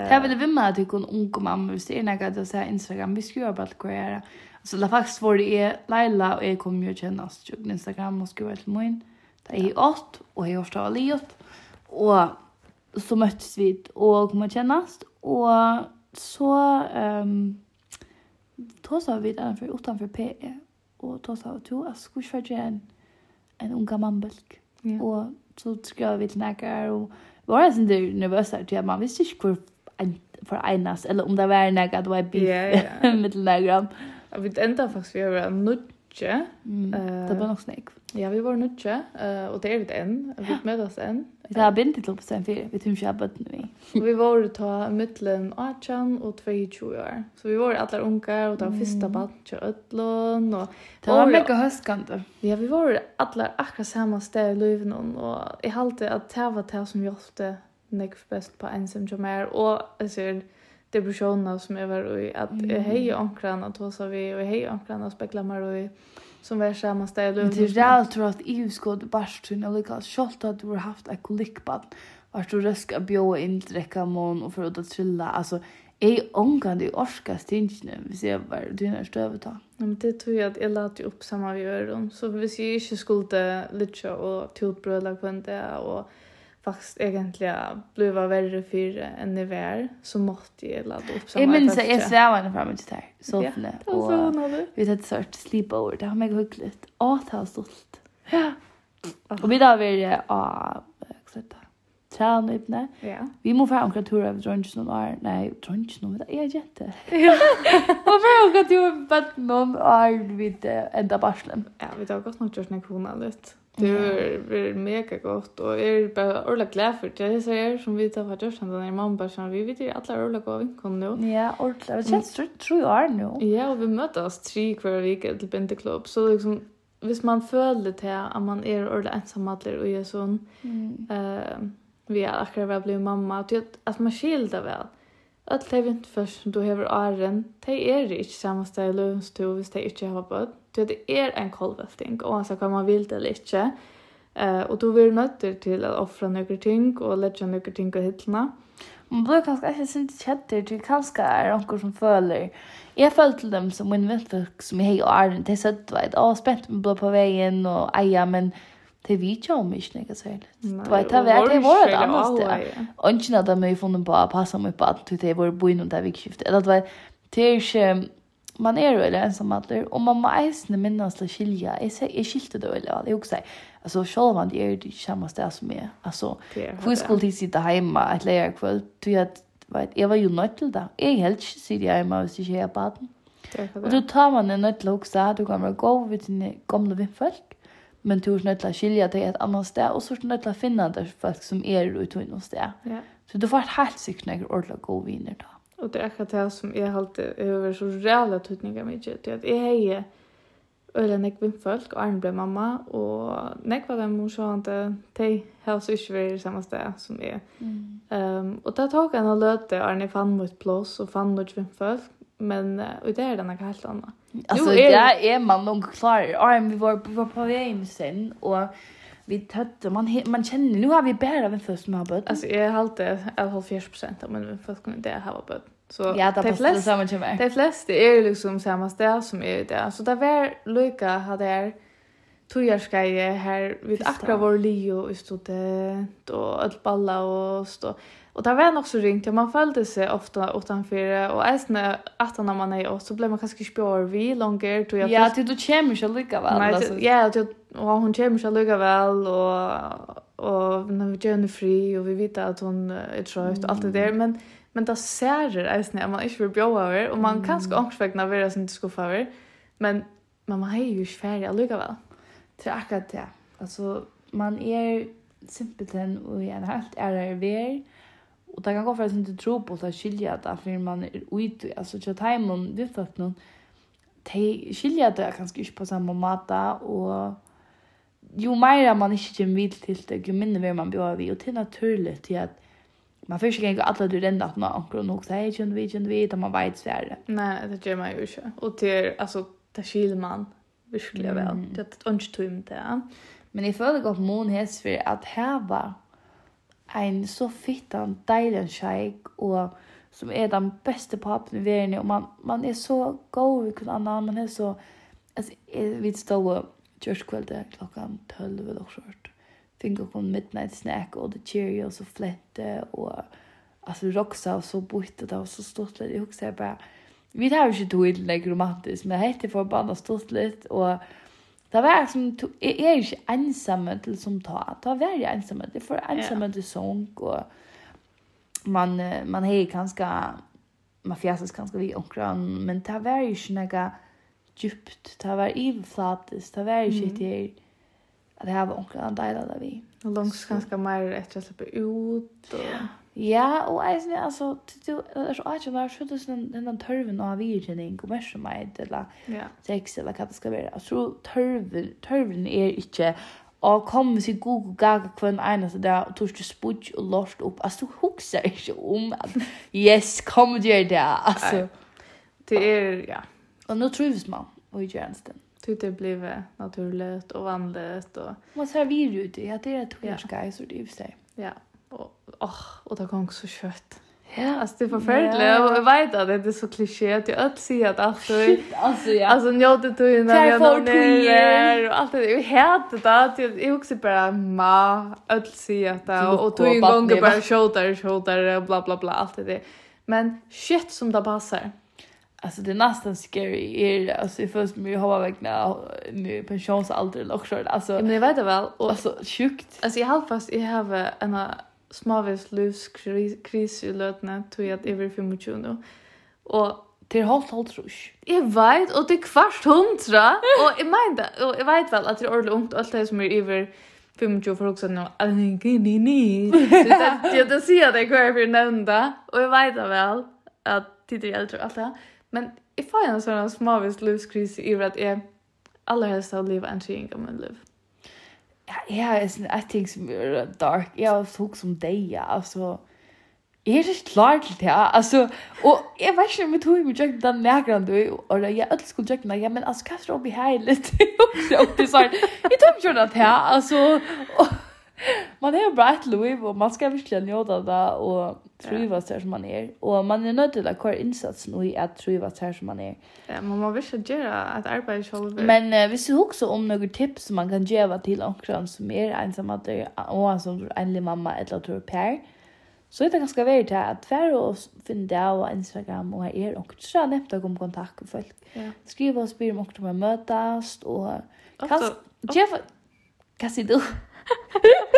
Yeah. Jag ville vimma att du kunde unga mamma hvis det är något att säga Instagram. Vi skulle göra bara att göra. Alltså det faktiskt var det är Laila och jag kommer ju känna oss på Instagram och skriva till min. Det är åt och jag har stått av livet. Och så möttes vi och kommer kännas. Och så um, tåsa vi utanför, utanför PE och tåsa vi till att skulle för en, en unga mannbölk. Yeah. Och så skrev vi till näkar och var det inte nervösa till att man visste inte hur för enas eller om det var näkar att det var i bil yeah, yeah. med näkar. Jag vet inte faktiskt vi har varit nutje. Mm. Uh, det var nok snakk. Ja, vi var nutje, uh, og det er vi enn. Vi møter oss enn. Vi tar bindet til på stedet fire, vi tror ikke jeg bøtt nå i. vi var ta midtelen 18 og 22 år. Så vi var alle unge, og det var første band til Ødlån. Og, det var mega høstkant. Ja, vi var alle akkurat samme sted i løven, og jeg halte at det var det som hjelpte nekv best på ensam som er, og jeg sier, depressionerna som jag var i att mm. jag hej ankran att hos vi och hej ankran att spekla mer i som var samma ställe. Och det tror jag tror att EU skod barstun eller kan skolt att du har haft en kolikbad vart du röska bjöa in dräcka mån och för att trilla? Alltså är onkan det orska stinchen vi ser var du när Ja, men det tror jag att jag lät ju upp samma vi gör så vi ser ju inte skuld det lite och tillbrölla på inte och faktiskt egentligen blev värre för än det var så måtte jag ladda upp samma. Jag minns att jag svävade fram till där soffan och vi hade sort sleepover det har mig hyggligt. Åh, det har stolt. Ja. Och vi där var det av vad heter träna upp det. Ja. Vi måste ha en tur av drunch någon år. Nej, drunch någon vet jag inte. Ja. Och för jag kan ju någon år vid ända barslen. Ja, vi har gått något just när hon har. Det är är mega gott och är bara orla glad för det så säger som vi tar för just när min mamma bara vi vet ju alla orla gå in kom nu. Ja, orla. Det känns så tror jag nu. Ja, och vi möts tre kvar vecka till Binteklubb så liksom hvis man føler til at man er ordentlig ensammadler og gjør sånn, mm. uh, vi har akkurat väl blivit mamma och att, att man skilda väl. Att det inte först som du har åren, det är det inte samma ställe i lönstå hvis det inte har bött. Det det är en kolvälting, oavsett vad man vill det eller inte. Uh, och då blir du nötter till att offra några ting och lägga några ting och hyllna. Man blir kanskje ikke sint kjetter til kanskje er noen som føler. Jeg føler til dem som min vennfolk som jeg har i åren, de søtte veit, å, spent med blå på veien og eia, men det vet jag om inte något särskilt. Det var det var det var ett annat ställe. Och inte när de har funnit på att passa mig på att det var bo inom det här vikskiftet. Eller det var det är inte man är ju eller ensam allir och man må måste minnas det skilja. Jag säger jag skilte då eller det också. Alltså själva man det är det samma sted som jag. Alltså hur skulle det sitta hemma ett läger kväll du att vet jag var ju nöjd till det. Jag helt sitter hemma hvis sitter här på baden. Och då tar man en nöjd låg så du kan vara gå vid dina gamla vänner men du er nødt til å skilje deg et annet sted, og så er du nødt til å finne folk som er ute i noen sted. Ja. Så du får helt sikkert noen ordentlig gode viner da. Och det är akkurat det som jag alltid över så reale tøtninger mye til att jag heier öle nek vimfølk, og Arne ble mamma, og nek var den morsjående, de har også ikke var i samme sted som jeg. Mm. Um, og da tok han og løte Arne fann mot plås, og fann mot vimfølk, Men och det är den här helt annan. Alltså det är man nog klar. Ja, vi var vi var på väg sen och vi tätte man man känner nu har vi bättre än först med bud. Alltså jag har alltid jag har 40 av men först kunde det ha bud. Så ja, det de flest samma tjej. Det flest är liksom samma ställe som är det. Så där var Luca hade är Tujarskaje här vid akra vår lio i studet och ett balla och stå. Och det var nog så ringt och man följde sig ofta utanför och även att när man är och så blev man kanske spår vi långt då jag Ja, det du känner ju lika väl alltså. Ja, det och hon känner ju lika väl och och när vi gör fri och vi vet att hon är trött och allt det där men men det ser det är man inte vill bjuda över och man kanske också vägna vara som det skulle för men men man är ju färdig lika väl. Det är akkurat det. Alltså man är simpelthen och i en helt är det Og det kan gå for at du tror på att skilja det for man er ute. altså till timon, det är för att de skilja det kanskje ikke på samme måte, og jo mer man ikke kommer vidt til det, jo mindre vil man bjøre vi, og det är naturligt till att man først ikke gänga alle du renner at noen anker og noen sier, säger inte vi, inte vi, da man vet svære. Nei, det gjør man jo ikke. Og til, altså, det skiljer man virkelig vel. Mm. Det er et ikke tøymt det. ja. Men jeg føler godt mån hes for at her var en så fittan deilig sjeik, og som er den beste papen i verden, og man, man er så god ved kunne anna, man er så, altså, jeg vet stå og kjørskveldet klokkan 12 eller noe sånt. Fikk og kom midnight snack, og det Cheerios og flette, og altså, Roxa og så bort, og det var så stort litt, jeg husker jeg bare, vi tar jo ikke to litt romantisk, men jeg heter forbannet stort litt, og Det var som, jeg er ikke ensamme til som ta. Da var jeg ensamme. Det for ensamme til sång, og man, man har kanskje, man fjæses kanskje vi omkran, men det var ikke noe djupt, det var iverflatisk, det var ikke til at jeg var omkran deilig av vi. Og langs kanskje mer etter å slippe ut, og... Ja. Ja, og jeg synes, altså, du er så ikke bare så det den den tørven av virkning, og mer som meg, eller sex, eller hva det skal være. Altså, tørven, tørven er ikke å komme seg god og gaga hver eneste dag, og tørste spudj og lort opp. Altså, du husker ikke om at, yes, kom og gjør det, altså. Det er, ja. Og nå trives man, og gjør en stund. Det det blev naturligt och vanligt och man ser vi ut i att det är ett skoj så det är sig. Ja och åh, och det kom så kött. Ja, alltså det är förfärligt. Yeah. Jag vet att det är så kliché att jag öll säger att allt är... Shit, alltså ja. Alltså njöte du innan jag når ner och allt det. Jag hade det att jag också bara ma, öll säger att det och du en gång bara shoulder, shoulder, bla bla bla, allt det. Men shit som det passar. Alltså det är nästan scary. Er, alltså först med att jag vägna nu pensionsalder och så alltså. Men jag vet väl och alltså sjukt. Alltså jag har fast jag har en smavis livskris i løtene tog at jeg var 25 nå. Og til halvt halvt rush. Jeg vet, og til kvart hundra. og jeg mener, og jeg vet vel at det er ordentlig ungt, alt det som er iver 25 for også nå, at det er ikke ni ni. Jeg kan det at jeg går for nevnda, og jeg vet vel at tid er eldre og alt det. Men jeg får en sånn smavis livskris i at jeg aller helst har livet en tjeng om min liv ja, jeg är en et ting som er dark. Jeg har tog som deg, ja, altså. Jeg er ikke klar til det, altså, og jeg vet ikke om jeg tog mig jag den nägran du. og jeg alltid skulle jag ja, men altså, hva er det oppi her litt? det är så här, jag tog mig jag den här, alltså man är bra et liv och man ska verkligen njuta det och trivas där som man är. Och man är nöjd til å kvar insatsen och i att trivas her som man är. Ja, man måste virkelig göra att arbeid selv. Men uh, vi du också om några tips som man kan gjøre till omkring som är ensamma och som enlig mamma eller tror Per, så Så det ganske veldig til at hver å finne det av Instagram og her er og så er det nevnt deg om kontakt med folk. Ja. Skriv og spyr om dere må møtes og... Ofte, Jeff, Hva sier du?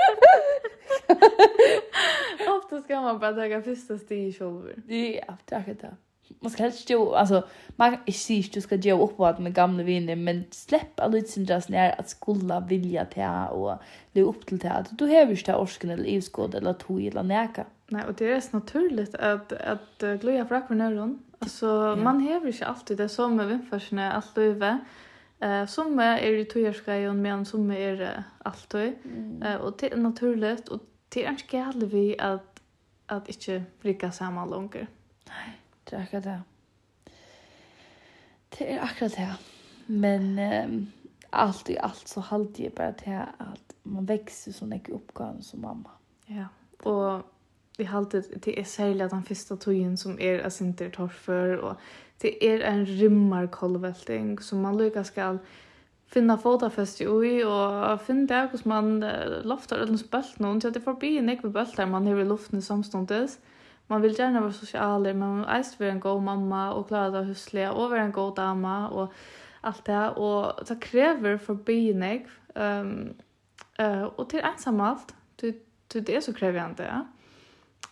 Ofta ska man bara ta första steg i shoulder. Ja, det är det. Man ska helst ju, alltså, man kan inte du ska göra vad med gamla viner, men släpp alla dras ner att skola vilja till och leva upp till det. Du har ju inte orsken eller livsgård eller tog eller näka. Nej, och det är så naturligt att, att uh, glöja på akvarnöron. Alltså, ja. man har inte alltid det som med vinfärsarna, allt över. Eh som är det tojerska och men som är alltid eh och det är naturligt och det är inte gärna vi att, att inte brygga samman långt. Nej, det är akkurat det. Det är akkurat det. Men um, allt i allt så halde jag bara till att man växer som mycket uppgång som mamma. Ja, och vi halde det är särskilt den första tojen som är att inte torför och det är en rymmarkolvälting som man lyckas skall finna fotafest i ui, og finna det hos man loftar eller bølt noen, til at det forbi en ekve bølt der man hever luften i samståndes. Man vil gjerne være sosialer, men man eist være en god mamma, og klara det huslige, og være en god dama, og allt det, og det krever forbi en ekve, um, uh, og til ensamalt, til, til det er så krever jeg det, ja.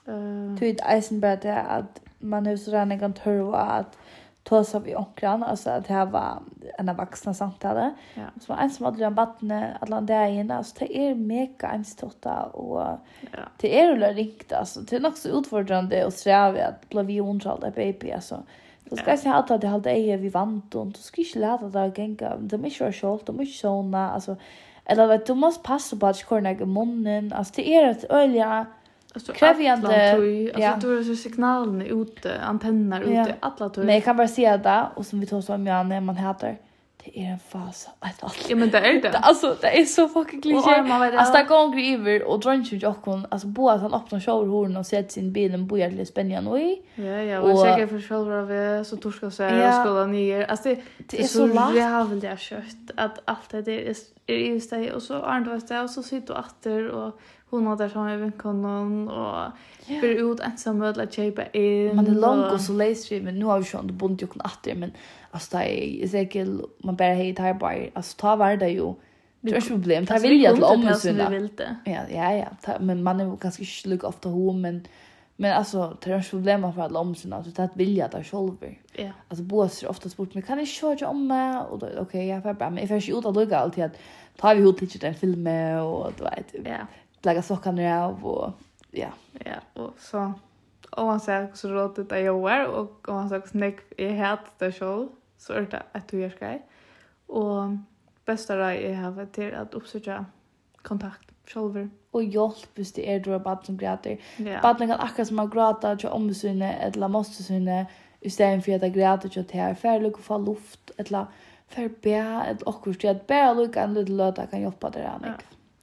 Uh, Tid eisen bare det at man er så rannig kan tørre at tåsa vi onkran, alltså att det här var en vuxna samtale. Ja. Så var en som hade en vattne dagen, alltså det är mega enstotta och ja. det är väl rikt alltså det är också utfordrande och sträva att bli vi ontralda baby alltså. Då ska jag säga att det hade är vi vant och du ska inte lära dig gänga, det är mycket skjolt, det mycket såna, alltså eller vet du måste passa på att korna i munnen, alltså det är ett öliga Alltså krävande alltså ja. då är så signalen ute, antenner ute, ja. alla tog. Men jag kan bara se det och som vi tog så jag när man heter det är en fas att allt. Ja men det är det. Alltså det är så fucking klisché. Alltså där går ju över och drönchen ju kon alltså båda han öppnar shower horn och sätter sin bilen på jävligt spännande i. Ja ja, och säker för shower av så torska så här och skola ner. Alltså det är så lätt. Vi har väl det kött att allt det är är just det och så är det och så sitter och åter och hon har där som är vinkonon och för ut ensam med att köpa in. Man är långt och så läser vi men nu har vi ju ändå bunt ju kun åter men alltså det är säkert man bara hej där bara alltså ta var det ju Det är problem. Det vill jag till om såna. Ja, ja, ja. Men man är ju ganska slug ofta hon men men alltså det är problem för att om såna så det vill jag där själv. Ja. Alltså bås är ofta spurt men kan jag köra om mig och då okej okay, jag får bara men jag får jag ut att lugga alltid att tar vi hot lite den filmen och du vet. Ja lägga sockarna av och ja. Ja, och så om man säger så rådet det jag är och om man säger så nick är helt det själv så är det att du gör skaj. Och bästa det är att ha till att uppsöka kontakt själv och hjälp hvis det är då bara som gråter. Ja. Bara kan akkurat som att gråta till omsyne eller måste syne istället för att gråta till att här för lucka få luft eller för bä ett och kurs att bä lucka en liten låta kan hjälpa det där. Ja.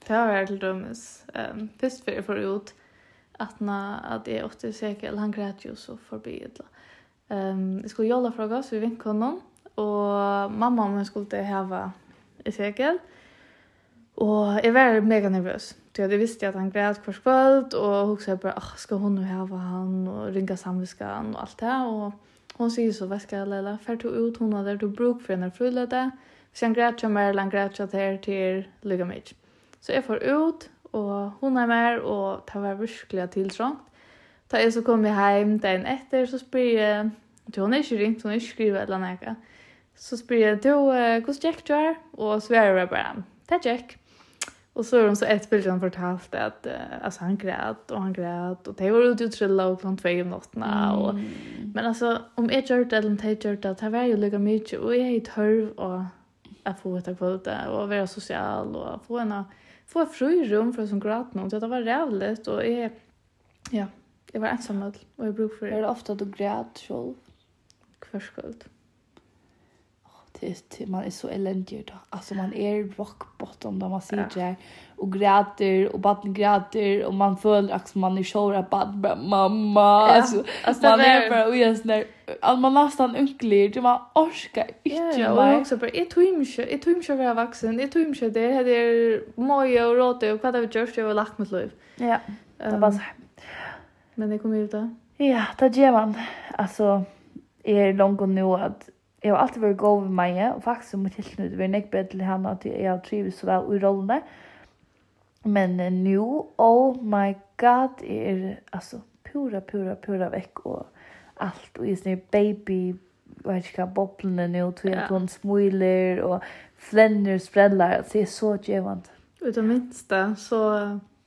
Det har vært til dømes. Um, først før jeg får ut at, na, at jeg åtte eller han græt jo så forbi Um, jeg skulle jolla fra oss, vi vinket noen, og mamma og meg skulle hava i sekel. Og jeg var mega nervøs. Så jeg visste at han græt hver kvöld, og hun sa bare, ah, skal hun jo hava han, og ringa samviskan og alt det. Og hun sier så, hva skal jeg lella, fer to ut, hun har der du bruk for henne frulede. Hvis han græt, kommer han græt til her til lykke mye. Så jeg får ut, og hun er med, og det var virkelig tiltrångt. Da jeg så kom jeg hjem dagen etter, så spyr jeg, til hun er ikke ringt, hun er ikke skrivet eller noe. Så spyr jeg, du, hvordan gikk du her? Og så er jeg bare, det gikk. Og så har hun så ett bild han fortalt at uh, alltså han grät och han grät och det var ute och trilla och klockan två i natten och men alltså om jag gjort det eller inte gjort det det var ju lika mycket och jag är törv och att få ett kvalitet och vara social och få en få frirum från som gråtna. Så det var rävligt och jag, ja, jag var ensam och jag brukade för det. Är det ofta at du grät själv? Kvarskuld det, man är så eländig då. Alltså man är rock bottom då man sitter ja. och gråter och barnen gråter och man följer att man är sure att barn mamma ja. alltså, alltså man är bara och just när att man nästan unklig det man orska inte ja, och också bara ett himsche ett himsche vara vuxen ett himsche det hade er moja och råte och vad det görs jag har lagt mitt liv. Ja. Det var så. Men det kommer ju då. Ja, det gör man. Alltså är långt nu att Jeg har alltid vært god med meg, og faktisk har mitt tilknytt vært nekk bedre til henne at jeg har trivet så vel i rollene. Men nå, oh my god, jeg er altså pura, pura, pura vekk og alt. Og jeg er baby, vet ikke hva, boblene nå, tog jeg hun smiler og flenner, sprellar. Altså, jeg er så djevant. Utan minst det, så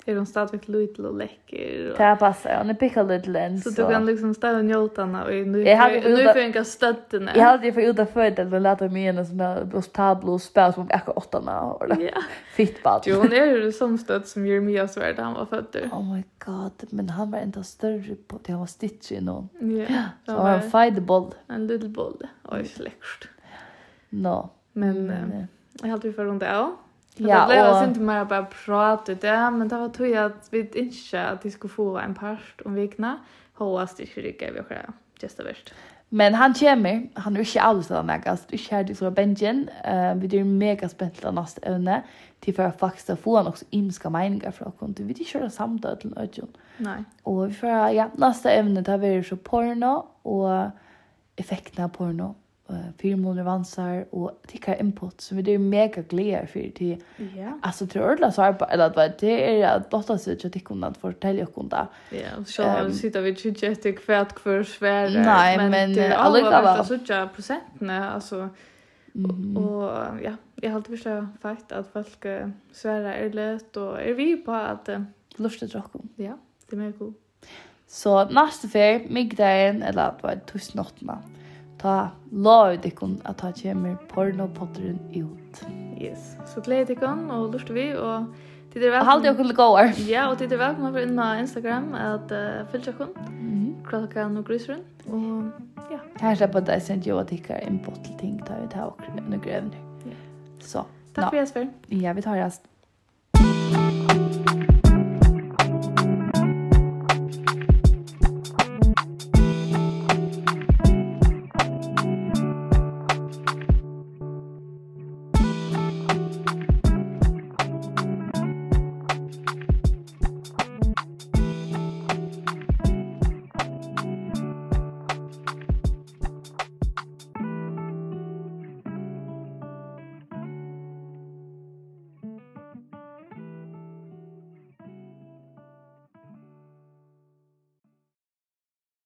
är hon stadigt lite och läcker. Det här passar, hon är picka lite län. Så du kan liksom ställa njoltarna och nu får jag inga stötterna. Jag hade ju fått uta fördel och lärt mig en sån där tablo och spel som äckar åttarna. Ja. Fitt bad. Jo, hon är ju som stött som Jeremias värld han var född. Oh my god, men han var inte större på det. Han var stitch i någon. Ja. Så han var en fighterboll. En liten boll. Oj, släckst. Nå. Men, jag hade ju för runt det, ja. Ja, det blev synd mer bara prata det, men det var tog att vi inte att vi skulle få en part om vikna. Hoppas det skulle ge vi själva. Just det värst. Men han kommer, han är inte alls av mig, du kör dig så bänken. Uh, vi är mega spänt av nästa ämne till för att faktiskt få han också imska meningar från oss. Vi vill köra samtal till Ödjon. Nej. Och vi får, ja, nästa ämne tar vi så porno och effekterna av porno uh, fyrmåner vansar och tycker input som vi är mega glada för det. yeah. alltså till ordla så på, eller vad det är att låta sig att tycka om att fortälja och kunna ja så um, sitter vi ju inte kvärt för svär nej men, men det är alla så jag procenten alltså Mm. Och ja, jag har alltid förstått fakt att folk uh, svärar är lätt och är vi på att lusta drakkom. Ja, det är mycket god. Så nästa fär, migdagen eller att vara tusen åttna. Mm ta lovet ikon att ta kjemmer pornopotteren ut. Yes, så gled ikon och lurt vi og tid er velkommen. Halde okkur til gåar. Ja, og tid er velkommen for inna Instagram at uh, fylgja okkur. Mm -hmm. Klokkan og grusrun. Og ja. Her slipper at jeg sendt jo at ikkar en bottle ting da vi tar okkur noen grevner. Ja. Så. Takk for Jesper. Ja, vi tar rast.